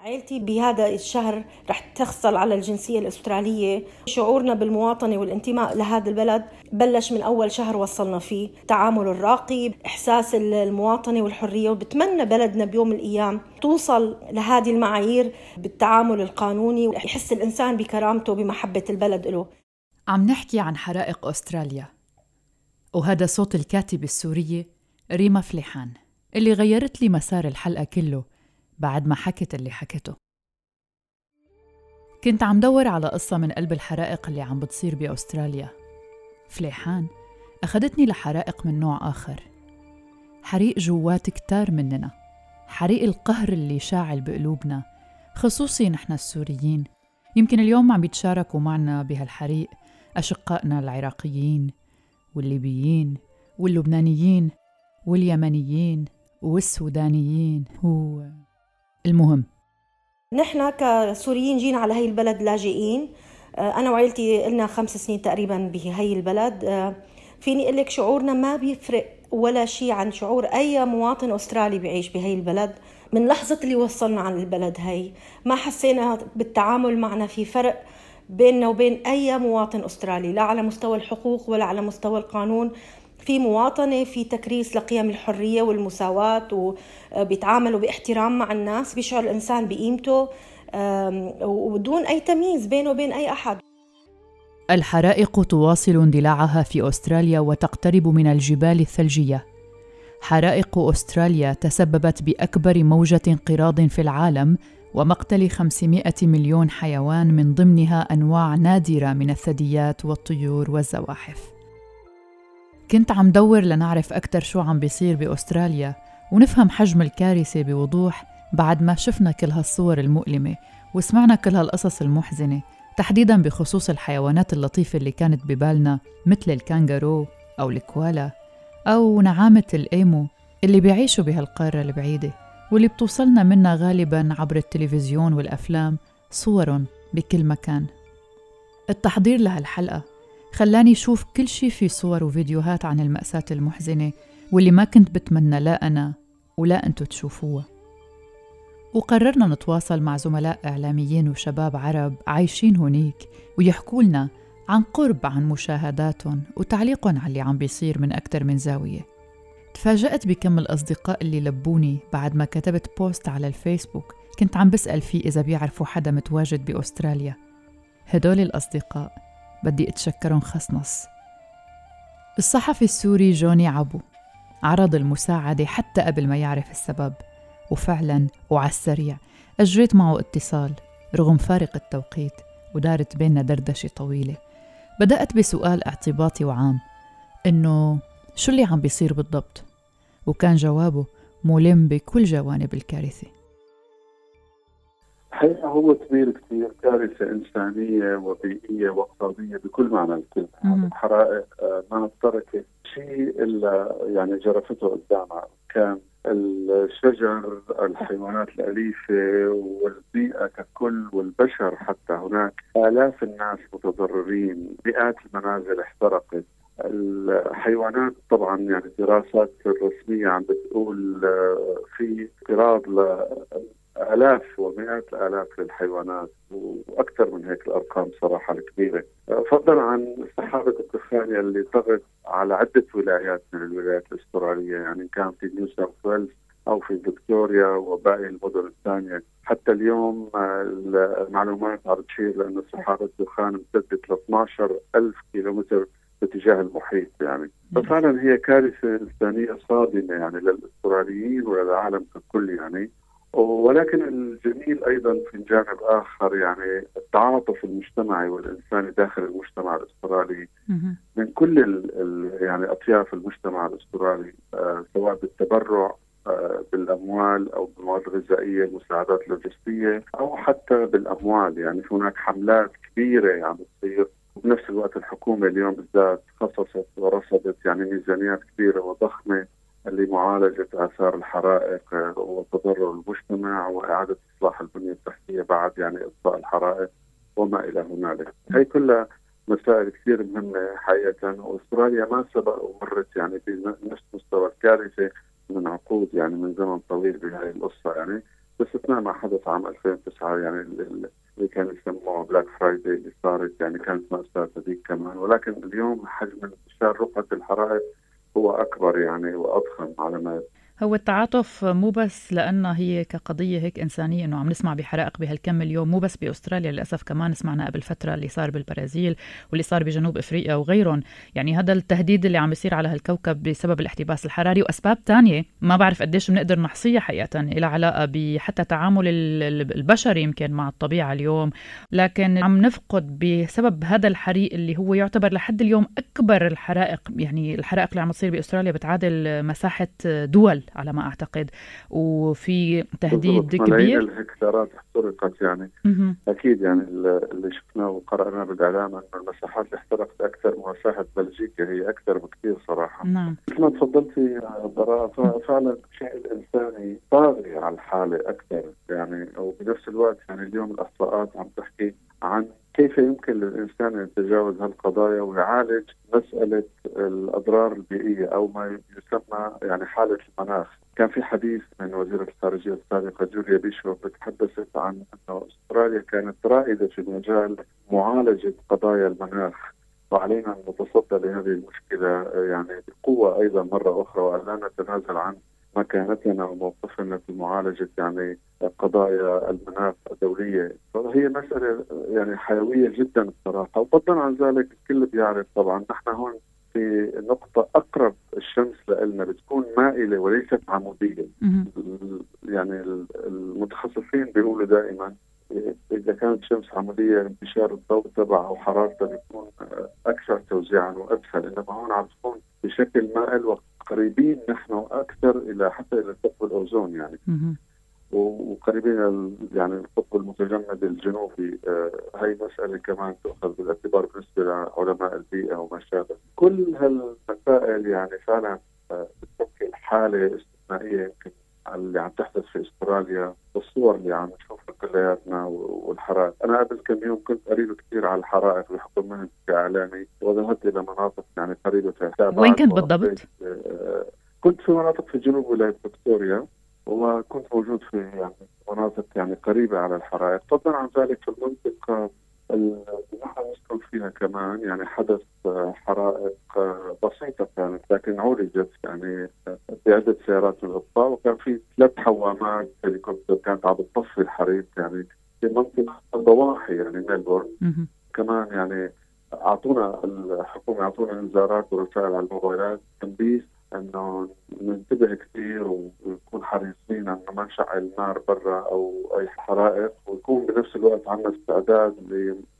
عائلتي بهذا الشهر رح تحصل على الجنسية الأسترالية. شعورنا بالمواطنة والانتماء لهذا البلد بلش من أول شهر وصلنا فيه. التعامل الراقي إحساس المواطنة والحرية وبتمنى بلدنا بيوم الأيام توصل لهذه المعايير بالتعامل القانوني ويحس الإنسان بكرامته بمحبة البلد له. عم نحكي عن حرائق أستراليا وهذا صوت الكاتبة السورية ريما فليحان اللي غيرت لي مسار الحلقة كله. بعد ما حكت اللي حكته. كنت عم دور على قصة من قلب الحرائق اللي عم بتصير بأستراليا. فليحان أخدتني لحرائق من نوع آخر. حريق جوات كتار مننا. حريق القهر اللي شاعل بقلوبنا. خصوصي نحن السوريين. يمكن اليوم عم بيتشاركوا معنا بهالحريق أشقائنا العراقيين والليبيين واللبنانيين واليمنيين والسودانيين. و المهم. نحن كسوريين جينا على هي البلد لاجئين. آه، أنا وعائلتي لنا خمس سنين تقريبا بهي البلد. آه، فيني أقول لك شعورنا ما بيفرق ولا شيء عن شعور أي مواطن أسترالي بيعيش بهي البلد. من لحظة اللي وصلنا عن البلد هي ما حسينا بالتعامل معنا في فرق بيننا وبين أي مواطن أسترالي لا على مستوى الحقوق ولا على مستوى القانون. في مواطنة في تكريس لقيم الحرية والمساواة وبيتعاملوا باحترام مع الناس بيشعر الإنسان بقيمته ودون أي تمييز بينه وبين أي أحد. الحرائق تواصل اندلاعها في أستراليا وتقترب من الجبال الثلجية. حرائق أستراليا تسببت بأكبر موجة انقراض في العالم ومقتل 500 مليون حيوان من ضمنها أنواع نادرة من الثدييات والطيور والزواحف. كنت عم دور لنعرف أكثر شو عم بيصير بأستراليا ونفهم حجم الكارثة بوضوح بعد ما شفنا كل هالصور المؤلمة وسمعنا كل هالقصص المحزنة تحديدا بخصوص الحيوانات اللطيفة اللي كانت ببالنا مثل الكانجارو أو الكوالا أو نعامة الإيمو اللي بيعيشوا بهالقارة البعيدة واللي بتوصلنا منها غالبا عبر التلفزيون والأفلام صورهم بكل مكان. التحضير لهالحلقة خلاني شوف كل شي في صور وفيديوهات عن المأساة المحزنة واللي ما كنت بتمنى لا أنا ولا أنتو تشوفوها. وقررنا نتواصل مع زملاء إعلاميين وشباب عرب عايشين هونيك ويحكوا لنا عن قرب عن مشاهداتهم وتعليقهم على اللي عم بيصير من أكثر من زاوية. تفاجأت بكم الأصدقاء اللي لبوني بعد ما كتبت بوست على الفيسبوك كنت عم بسأل فيه إذا بيعرفوا حدا متواجد بأستراليا. هدول الأصدقاء بدي أتشكرهم خصنص الصحفي السوري جوني عبو عرض المساعدة حتى قبل ما يعرف السبب وفعلا وعلى السريع أجريت معه اتصال رغم فارق التوقيت ودارت بيننا دردشة طويلة. بدأت بسؤال اعتباطي وعام إنه شو اللي عم بيصير بالضبط؟ وكان جوابه ملم بكل جوانب الكارثة. الحقيقة هو كبير كثير كارثة إنسانية وبيئية واقتصادية بكل معنى الكلمة. الحرائق آه، ما تركت شيء إلا يعني جرفته قدامها. كان الشجر الحيوانات الأليفة والبيئة ككل والبشر حتى هناك. آلاف الناس متضررين مئات المنازل احترقت. الحيوانات طبعا يعني الدراسات الرسمية عم بتقول آه، في اضطراب آلاف ومئات الآلاف للحيوانات وأكثر من هيك الأرقام صراحة الكبيرة. فضلا عن سحابة الدخان اللي طغت على عدة ولايات من الولايات الأسترالية يعني كان في نيو ساوث ويلز أو في فيكتوريا وباقي المدن الثانية. حتى اليوم المعلومات عم تشير لأن سحابة الدخان امتدت ل 12 ألف كيلومتر باتجاه المحيط يعني. ففعلا هي كارثة إنسانية صادمة يعني للأستراليين وللعالم ككل يعني. ولكن الجميل أيضا في جانب آخر يعني التعاطف المجتمعي والإنساني داخل المجتمع الأسترالي من كل ال يعني أطياف المجتمع الأسترالي آه سواء بالتبرع آه بالأموال أو بالمواد الغذائية المساعدات اللوجستيه أو حتى بالأموال. يعني هناك حملات كبيرة عم يعني تصير. وبنفس الوقت الحكومة اليوم بالذات خصصت ورصدت يعني ميزانيات كبيرة وضخمة لمعالجة آثار الحرائق وتضرر المجتمع وإعادة إصلاح البنية التحتية بعد يعني إطفاء الحرائق وما إلى هنالك. هي كلها مسائل كثير مهمة حقيقة. وأستراليا ما سبق ومرت يعني بنفس مستوى الكارثة من عقود يعني من زمن طويل بهذه القصة يعني. باستثناء ما حدث عام 2009 يعني اللي كان يسموه Black Friday اللي صارت يعني كانت مأساة هذيك كمان. ولكن اليوم حجم انتشار رقعة الحرائق هو أكبر يعني وأضخم على ما هو التعاطف مو بس لأنها هي كقضية هيك إنسانية إنه عم نسمع بحرائق بهالكم اليوم مو بس بأستراليا للأسف كمان سمعنا قبل فترة اللي صار بالبرازيل واللي صار بجنوب إفريقيا وغيرهم. يعني هذا التهديد اللي عم يصير على هالكوكب بسبب الاحتباس الحراري. وأسباب تانية ما بعرف قديش بنقدر نحصيها حقيقة إلى علاقة بحتى تعامل البشري يمكن مع الطبيعة اليوم. لكن عم نفقد بسبب هذا الحريق اللي هو يعتبر لحد اليوم أكبر الحرائق يعني الحرائق اللي عم تصير بأستراليا بتعادل مساحة دول. على ما أعتقد وفي تهديد كبير ملايين الهكتارات احترقت يعني. م- أكيد يعني اللي شفناه وقرأناه بالإعلام أنه المساحات اللي احترقت أكثر من مساحه بلجيكا هي أكثر بكثير صراحة. نعم. مثل ما تفضلتي براء فعلا الشيء الإنساني طاغي على الحالة أكثر يعني وبنفس الوقت يعني اليوم الاحصاءات عم تحكي عن كيف يمكن للإنسان أن يتجاوز هالقضايا ويعالج مسألة الأضرار البيئية أو ما يسمى يعني حالة المناخ. كان في حديث من وزيرة الخارجية السابقة جوليا بيشو بتحدثت عن أنه أستراليا كانت رائدة في مجال معالجة قضايا المناخ وعلينا أن نتصدى لهذه المشكلة يعني بقوة أيضا مرة أخرى وأن لا نتنازل عن مكانتنا وموقفنا في معالجة يعني قضايا المناخ الدولية. فهي مسألة يعني حيوية جدا بصراحة وفضلا عن ذلك الكل بيعرف طبعا. نحن هون في نقطة أقرب الشمس لنا بتكون مائلة وليست عمودية. يعني المتخصصين بيقولوا دائما إذا كانت الشمس عمودية انتشار الضوء تبعها وحرارتها بيكون أكثر توزيعا وأسهل إنما هون عم تكون بشكل مائل وقريبين نحن أكثر إلى حتى إلى ثقب الأوزون يعني. وقريبين يعني القطب المتجمد الجنوبي آه هي مسألة كمان تؤخذ بالاعتبار بالنسبة لعلماء البيئة وما شابه. كل هالمسائل يعني فعلا آه بتشكل حالة استثنائية يمكن اللي عم تحدث في أستراليا والصور اللي عم نشوفها كلياتنا والحرائق، أنا قبل كم يوم كنت قريب كثير على الحرائق بحكم مهنتي كاعلامي وذهبت إلى مناطق يعني قريبة وين كنت بالضبط؟ آه كنت في مناطق في جنوب ولاية فيكتوريا وكنت موجود في يعني مناطق يعني قريبة على الحرائق. فضلا عن ذلك في المنطقة اللي نحن نسكن فيها كمان يعني حدث حرائق بسيطة كانت لكن عولجت يعني بعدة سيارات من الإطفاء وكان في ثلاث حوامات هليكوبتر كانت عم تطفي الحريق يعني في منطقة ضواحي يعني ميلبورن. كمان يعني أعطونا الحكومة أعطونا إنذارات ورسائل على الموبايلات تنبيه إنه ننتبه كثير ونكون حريصين انه ما نشعل نار برا أو أي حرائق ويكون بنفس الوقت عندنا استعداد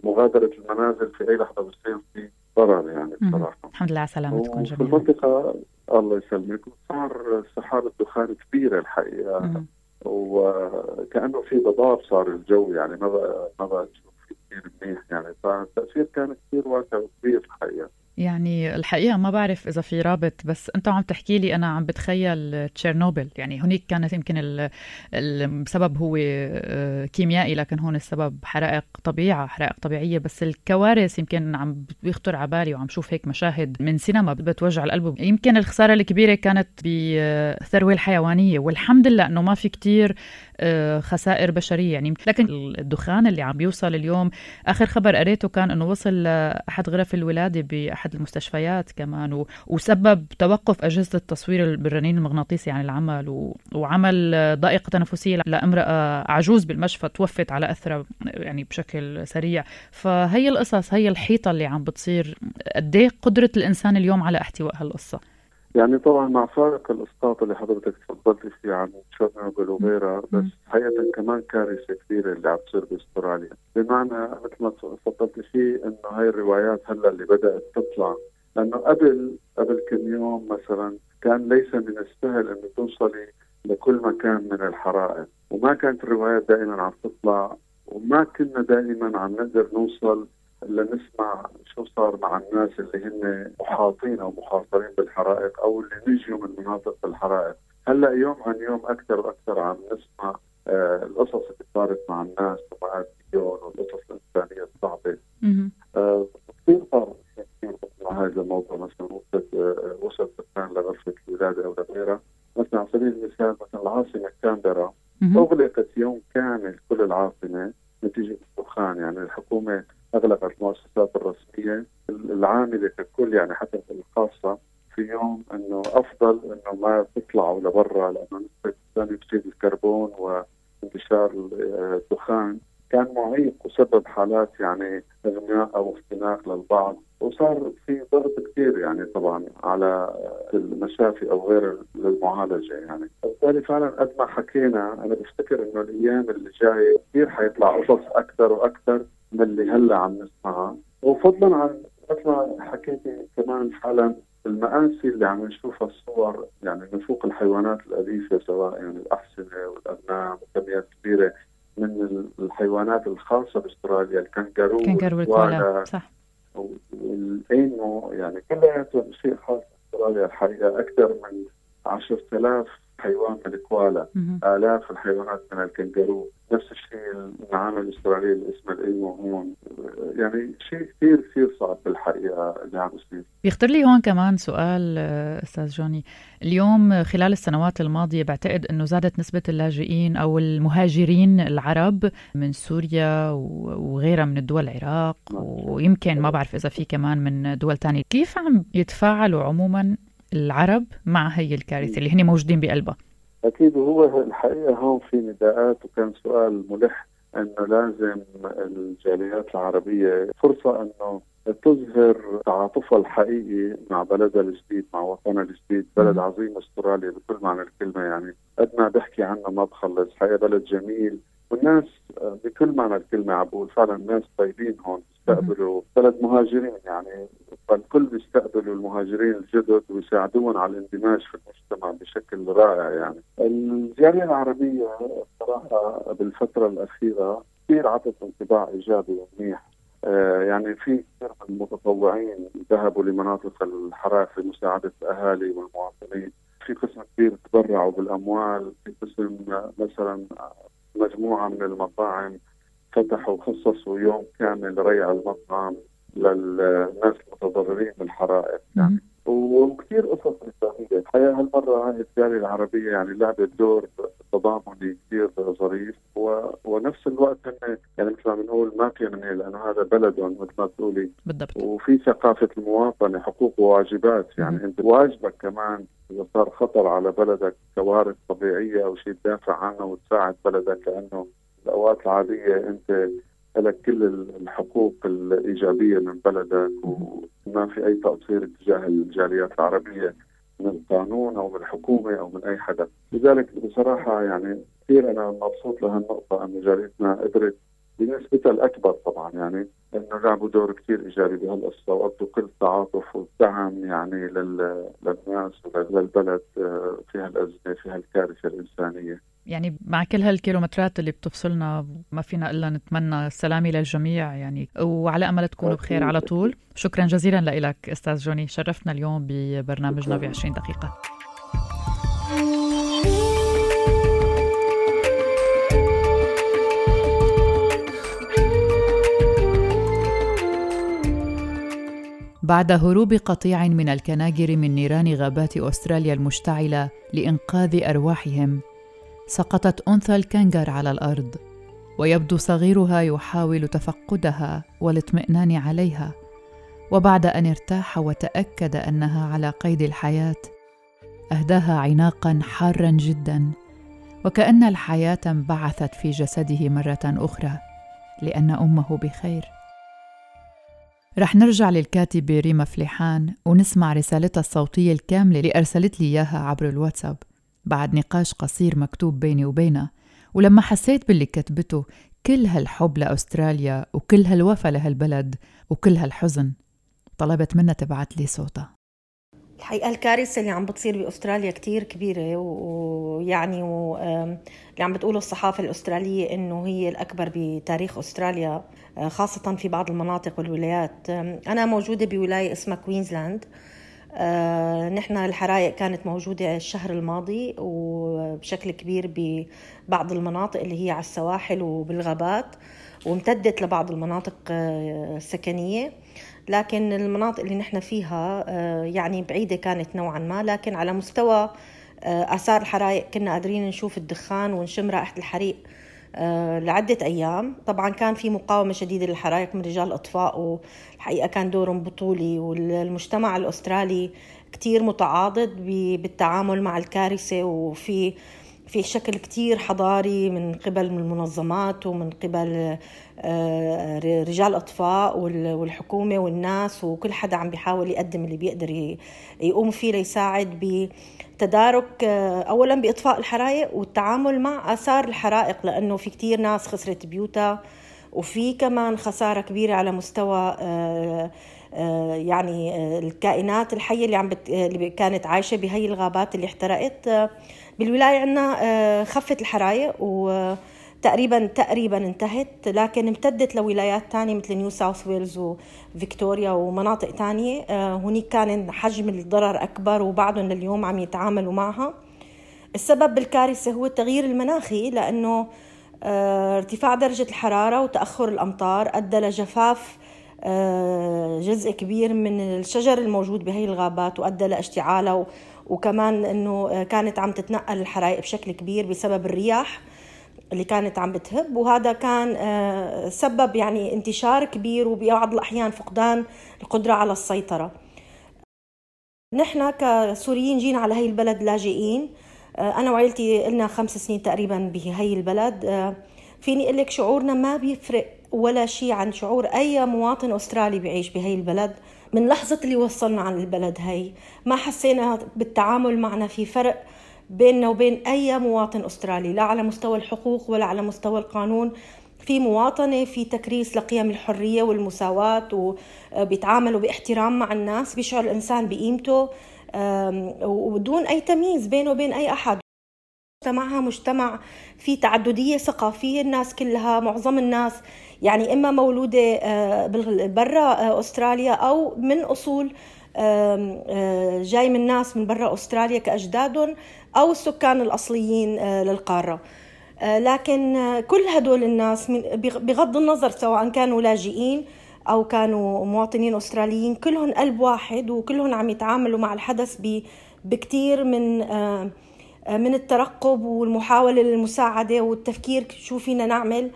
لمغادرة المنازل في أي لحظة بصير في ضرر يعني بصراحة. الحمد لله على سلامتكم جميعا. في المنطقة الله يسلمك صار سحابه دخان كبيره الحقيقة مم. وكأنه في ضباب صار الجو يعني ما بقى ما بقى تشوف كثير منيح يعني فالتأثير كان كثير واسع وكبير الحقيقة. يعني الحقيقة ما بعرف إذا في رابط بس أنت عم تحكي لي أنا عم بتخيل تشيرنوبل. يعني هناك كانت يمكن السبب هو كيميائي لكن هون السبب حرائق طبيعة حرائق طبيعية. بس الكوارث يمكن عم بيخطر على بالي وعم شوف هيك مشاهد من سينما بتوجع القلب. يمكن الخسارة الكبيرة كانت بالثروة الحيوانية والحمد لله أنه ما في كتير خسائر بشرية. يعني لكن الدخان اللي عم بيوصل اليوم آخر خبر قريته كان أنه وصل لأحد غرف الولادة بأحد المستشفيات كمان وسبب توقف أجهزة التصوير بالرنين المغناطيسي عن العمل و... وعمل ضائقة تنفسية لأمرأة عجوز بالمشفى توفت على أثرها يعني بشكل سريع. فهي القصص هي الحيطة اللي عم بتصير. قد قدرة الإنسان اليوم على احتواء هالقصة يعني طبعا مع فارق الإسقاط اللي حضرتك تفضلتي فيه عن تشيرنوبل وغيرها بس حقيقه كمان كارثة كبيرة اللي عم تصير بأستراليا. بمعنى مثل ما تفضلتي فيه إنه هاي الروايات هلأ اللي بدأت تطلع لأنه قبل قبل كم يوم مثلا كان ليس من السهل إنه توصلي لكل مكان من الحرائق وما كانت الروايات دائما عم تطلع وما كنا دائما عم نقدر نوصل لنسمع شو صار مع الناس اللي هن محاطين أو محاصرين بالحرائق أو اللي نجوا من مناطق الحرائق، هلأ يوم عن يوم أكثر وأكثر عم نسمع آه القصص اللي صارت مع الناس ومآسيهم والقصص الإنسانية الصعبة. آه كثير صار كثير مع هذا الموضوع مثلا وصلت آه وصل سكان لغرفة الولادة أو لغيرها، مثلا على سبيل المثال مثلا العاصمة كامبرا اغلق أغلقت يوم كامل كل العاصمة نتيجة الدخان يعني الحكومة أغلقت المؤسسات الرسمية العاملة ككل يعني حتى الخاصة في يوم إنه أفضل إنه ما تطلعوا لبرا لأنه نسبة ثاني اكسيد الكربون وانتشار الدخان. كان معيق وسبب حالات يعني أغماء أو اختناق للبعض. وصار في ضغط كثير يعني طبعا على المشافي أو غير للمعالجة يعني، بالتالي فعلا قد ما حكينا أنا بفتكر إنه الأيام اللي جاية كثير حيطلع قصص أكثر وأكثر من اللي هلأ عم نسمعها، وفضلا عن مثل ما حكيتي كمان فعلا المآسي اللي عم نشوفها الصور يعني نفوق الحيوانات الأليفة سواء يعني الأحصنة والأغنام وكميات كبيرة من الحيوانات الخاصة بأستراليا الكنغارو والكنغارو صح. والاينو يعني كلياته شيء خاص باستراليا الحقيقة أكثر من 10000 حيوان من الكوالا. آلاف الحيوانات من الكنغارو نفس الشيء النعامة الأسترالية اللي اسمها ال emu هون. يعني شيء كثير كثير صعب بالحقيقة اللي عم يصير بيخطر لي هون كمان سؤال أستاذ جوني. اليوم خلال السنوات الماضية بعتقد أنه زادت نسبة اللاجئين أو المهاجرين العرب من سوريا وغيرها من الدول العراق ويمكن ما بعرف إذا في كمان من دول تانية. كيف عم يتفاعلوا عموما العرب مع هي الكارثة اللي هن موجودين بقلبها. أكيد وهو الحقيقة هون في نداءات وكان سؤال ملح إنه لازم الجاليات العربية فرصة إنه تظهر تعاطفها الحقيقي مع بلدها الجديد مع وطنها الجديد. بلد عظيم أستراليا بكل معنى الكلمة يعني. قد ما بحكي عنه ما بخلص حقيقه بلد جميل. والناس بكل معنى الكلمة عم بقول فعلا الناس طيبين هون بيستقبلوا بلد مهاجرين يعني. فالكل بيستقبلوا المهاجرين الجدد ويساعدوهم على الاندماج في المجتمع بشكل رائع يعني. الجالية العربية صراحة بالفترة الأخيرة كثير عطت انطباع إيجابي ومنيح آه يعني في كثير من المتطوعين ذهبوا لمناطق الحرائق لمساعده الأهالي والمواطنين. في قسم كبير تبرعوا بالأموال في قسم مثلا مجموعة من المطاعم فتحوا خصصوا يوم كامل ريع المطعم للناس المتضررين بالحرائق. يعني وكثير قصص إنسانية الحقيقة هالمرة هاي الجالية العربية يعني لعبت دور تضامني كثير ظريف و... ونفس الوقت هن يعني مثل ما بنقول ما في من لأنه هذا بلدهم مثل ما تقولي بالضبط. وفي ثقافة المواطنة حقوق وواجبات يعني مم. أنت واجبك كمان إذا صار خطر على بلدك كوارث طبيعية أو شيء تدافع عنه وتساعد بلدك لأنه الأوقات العادية أنت لك كل الحقوق الإيجابية من بلدك وما في أي تقصير تجاه الجاليات العربية. من القانون أو من الحكومة أو من أي حدا لذلك بصراحة يعني كثير أنا مبسوط لهالنقطة أن جاليتنا قدرت بنسبتها الأكبر طبعا يعني إنه لعبوا دور كثير إيجابي بهالقصة وقدوا كل التعاطف والدعم يعني للناس وللبلد آه، في هالأزمة في هالكارثة الإنسانية. يعني مع كل هالكيلومترات اللي بتفصلنا ما فينا إلا نتمنى السلامة للجميع يعني. وعلى أمل تكونوا بخير على طول. شكرا جزيلا لك أستاذ جوني. شرفتنا اليوم ببرنامجنا ب 20 دقيقة. بعد هروب قطيع من الكناجر من نيران غابات أستراليا المشتعلة لإنقاذ أرواحهم سقطت أنثى الكنغر على الأرض ويبدو صغيرها يحاول تفقدها والاطمئنان عليها. وبعد أن ارتاح وتأكد أنها على قيد الحياة أهداها عناقا حارا جدا وكأن الحياة انبعثت في جسده مرة أخرى لأن أمه بخير. رح نرجع للكاتبة ريما فليحان ونسمع رسالتها الصوتية الكاملة اللي أرسلت لي إياها عبر الواتساب. بعد نقاش قصير مكتوب بيني وبينها ولما حسيت باللي كتبته كل هالحب لأستراليا وكل هالوفا لهالبلد وكل هالحزن. طلبت منها تبعت لي صوتها. الحقيقة الكارثة اللي عم بتصير بأستراليا كتير كبيرة ويعني اللي عم بتقوله الصحافة الأسترالية إنه هي الأكبر بتاريخ أستراليا آه، خاصة في بعض المناطق والولايات. أنا موجودة بولاية اسمها كوينزلاند. آه، نحن الحرائق كانت موجودة الشهر الماضي وبشكل كبير ببعض المناطق اللي هي على السواحل وبالغابات وامتدت لبعض المناطق السكنية آه، لكن المناطق اللي نحن فيها يعني بعيدة كانت نوعا ما لكن على مستوى آثار الحرائق كنا قادرين نشوف الدخان ونشم رائحة الحريق. لعدة أيام. طبعا كان في مقاومة شديدة للحرائق من رجال الأطفاء والحقيقة كان دورهم بطولي والمجتمع الأسترالي كتير متعاضد بالتعامل مع الكارثة وفي في شكل كتير حضاري من قبل المنظمات ومن قبل آه، رجال أطفاء والحكومة والناس وكل حدا عم بيحاول يقدم اللي بيقدر يقوم فيه ليساعد بتدارك آه، اولا بإطفاء الحرائق والتعامل مع آثار الحرائق لأنه في كتير ناس خسرت بيوتها وفي كمان خسارة كبيرة على مستوى آه، يعني الكائنات الحية اللي عم بت... اللي كانت عايشة بهي الغابات اللي احترقت بالولاية عندنا خفت الحرائق و تقريبا تقريبا انتهت لكن امتدت لولايات ثانية مثل نيو ساوث ويلز وفيكتوريا ومناطق ثانية آه، هناك كان حجم الضرر أكبر وبعضهم لليوم عم يتعاملوا معها. السبب بالكارثة هو التغيير المناخي لأنه آه، ارتفاع درجة الحرارة وتأخر الأمطار أدى لجفاف آه، جزء كبير من الشجر الموجود بهي الغابات وأدى لاشتعالها وكمان إنه كانت عم تتنقل الحرائق بشكل كبير بسبب الرياح اللي كانت عم بتهب وهذا كان آه، سبب يعني انتشار كبير وببعض الأحيان فقدان القدرة على السيطرة. نحن كسوريين جينا على هي البلد لاجئين. آه، أنا وعائلتي لنا خمس سنين تقريبا بهي البلد. آه، فيني أقول لك شعورنا ما بيفرق. ولا شيء عن شعور أي مواطن أسترالي بيعيش بهي البلد. من لحظة اللي وصلنا عن البلد هي ما حسينا بالتعامل معنا في فرق بيننا وبين أي مواطن أسترالي لا على مستوى الحقوق ولا على مستوى القانون. في مواطنة في تكريس لقيم الحرية والمساواة وبيتعاملوا باحترام مع الناس بيشعر الإنسان بقيمته ودون أي تمييز بينه وبين أي أحد. مجتمعها مجتمع في تعددية ثقافية الناس كلها معظم الناس يعني إما مولودة آه، برا آه، أستراليا أو من أصول آه، جاي من ناس من برا أستراليا كأجدادهم أو السكان الأصليين للقارة. لكن كل هدول الناس بغض النظر سواء كانوا لاجئين أو كانوا مواطنين أستراليين كلهم قلب واحد وكلهم عم يتعاملوا مع الحدث بكتير من من الترقب والمحاولة للمساعدة والتفكير شو فينا نعمل.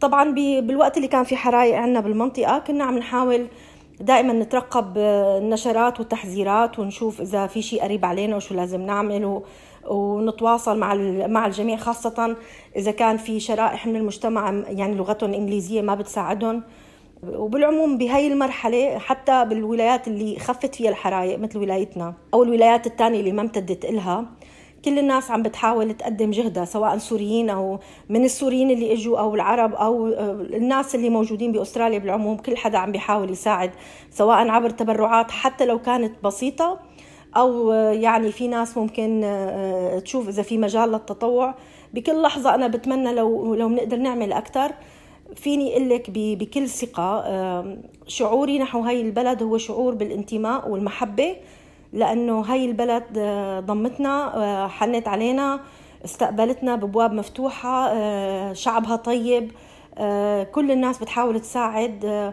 طبعا بالوقت اللي كان في حرايق عندنا بالمنطقة كنا عم نحاول دائما نترقب النشرات والتحذيرات ونشوف إذا في شيء قريب علينا وشو لازم نعمل ونتواصل مع مع الجميع خاصة إذا كان في شرائح من المجتمع يعني لغتهم الإنجليزية ما بتساعدهم. وبالعموم بهي المرحلة حتى بالولايات اللي خفت فيها الحرايق مثل ولايتنا أو الولايات الثانية اللي ما امتدت إلها كل الناس عم بتحاول تقدم جهدها سواء سوريين أو من السوريين اللي إجوا أو العرب أو آه، الناس اللي موجودين بأستراليا بالعموم كل حدا عم بيحاول يساعد سواء عبر تبرعات حتى لو كانت بسيطة أو آه، يعني في ناس ممكن آه، تشوف إذا في مجال للتطوع. بكل لحظة أنا بتمنى لو لو بنقدر نعمل أكثر فيني أقول لك بكل ثقة شعوري نحو هاي البلد هو شعور بالانتماء والمحبة. لأنه هاي البلد آه، ضمتنا آه، حنت علينا استقبلتنا بأبواب مفتوحة آه، شعبها طيب كل الناس بتحاول تساعد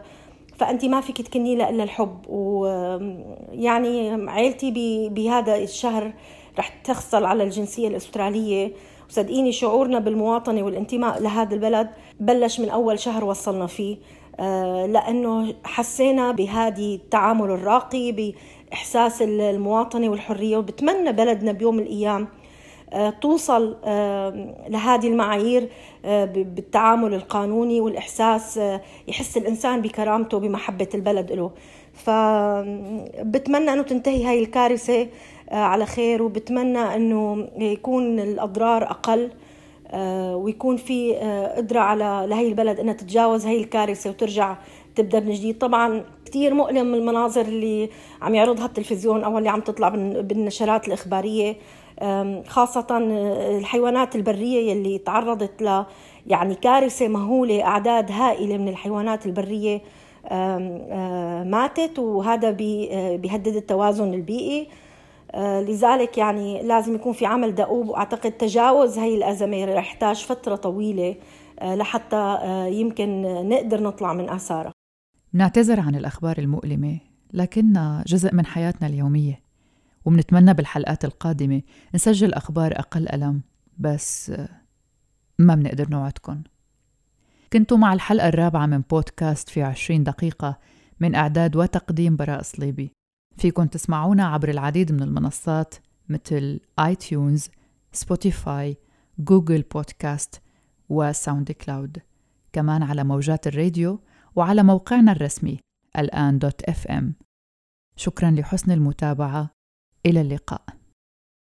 فأنت ما فيك تكني إلا الحب. ويعني عيلتي بهذا الشهر رح تحصل على الجنسية الأسترالية. وصدقيني شعورنا بالمواطنة والانتماء لهذا البلد بلش من أول شهر وصلنا فيه. لأنه حسينا بهذه التعامل الراقي إحساس المواطنة والحرية وبتمنى بلدنا بيوم الأيام آه، توصل آه، لهذه المعايير آه، بالتعامل القانوني والإحساس يحس الإنسان بكرامته بمحبة البلد له. فبتمنى أنه تنتهي هاي الكارثة على خير وبتمنى أنه يكون الأضرار أقل ويكون في قدرة على لهي البلد أنها تتجاوز هاي الكارثة وترجع تبدأ من جديد. طبعا كثير مؤلم المناظر اللي عم يعرضها التلفزيون أو اللي عم تطلع بالنشرات الإخبارية. خاصة الحيوانات البرية يلي تعرضت ل يعني كارثة مهولة أعداد هائلة من الحيوانات البرية. ماتت وهذا بيهدد التوازن البيئي. لذلك يعني لازم يكون في عمل دؤوب وأعتقد تجاوز هي الأزمة رح يحتاج فترة طويلة لحتى يمكن نقدر نطلع من آثارها. نعتذر عن الأخبار المؤلمة لكنها جزء من حياتنا اليومية ومنتمنى بالحلقات القادمة نسجل أخبار أقل ألم بس ما بنقدر نوعدكن. كنتوا مع الحلقة الرابعة من بودكاست في عشرين دقيقة من إعداد وتقديم براء صليبي. فيكن تسمعونا عبر العديد من المنصات مثل آي تيونز، Spotify، Google Podcasts و SoundCloud كمان على موجات الراديو وعلى موقعنا الرسمي الآن dot FM شكرا لحسن المتابعة. إلى اللقاء.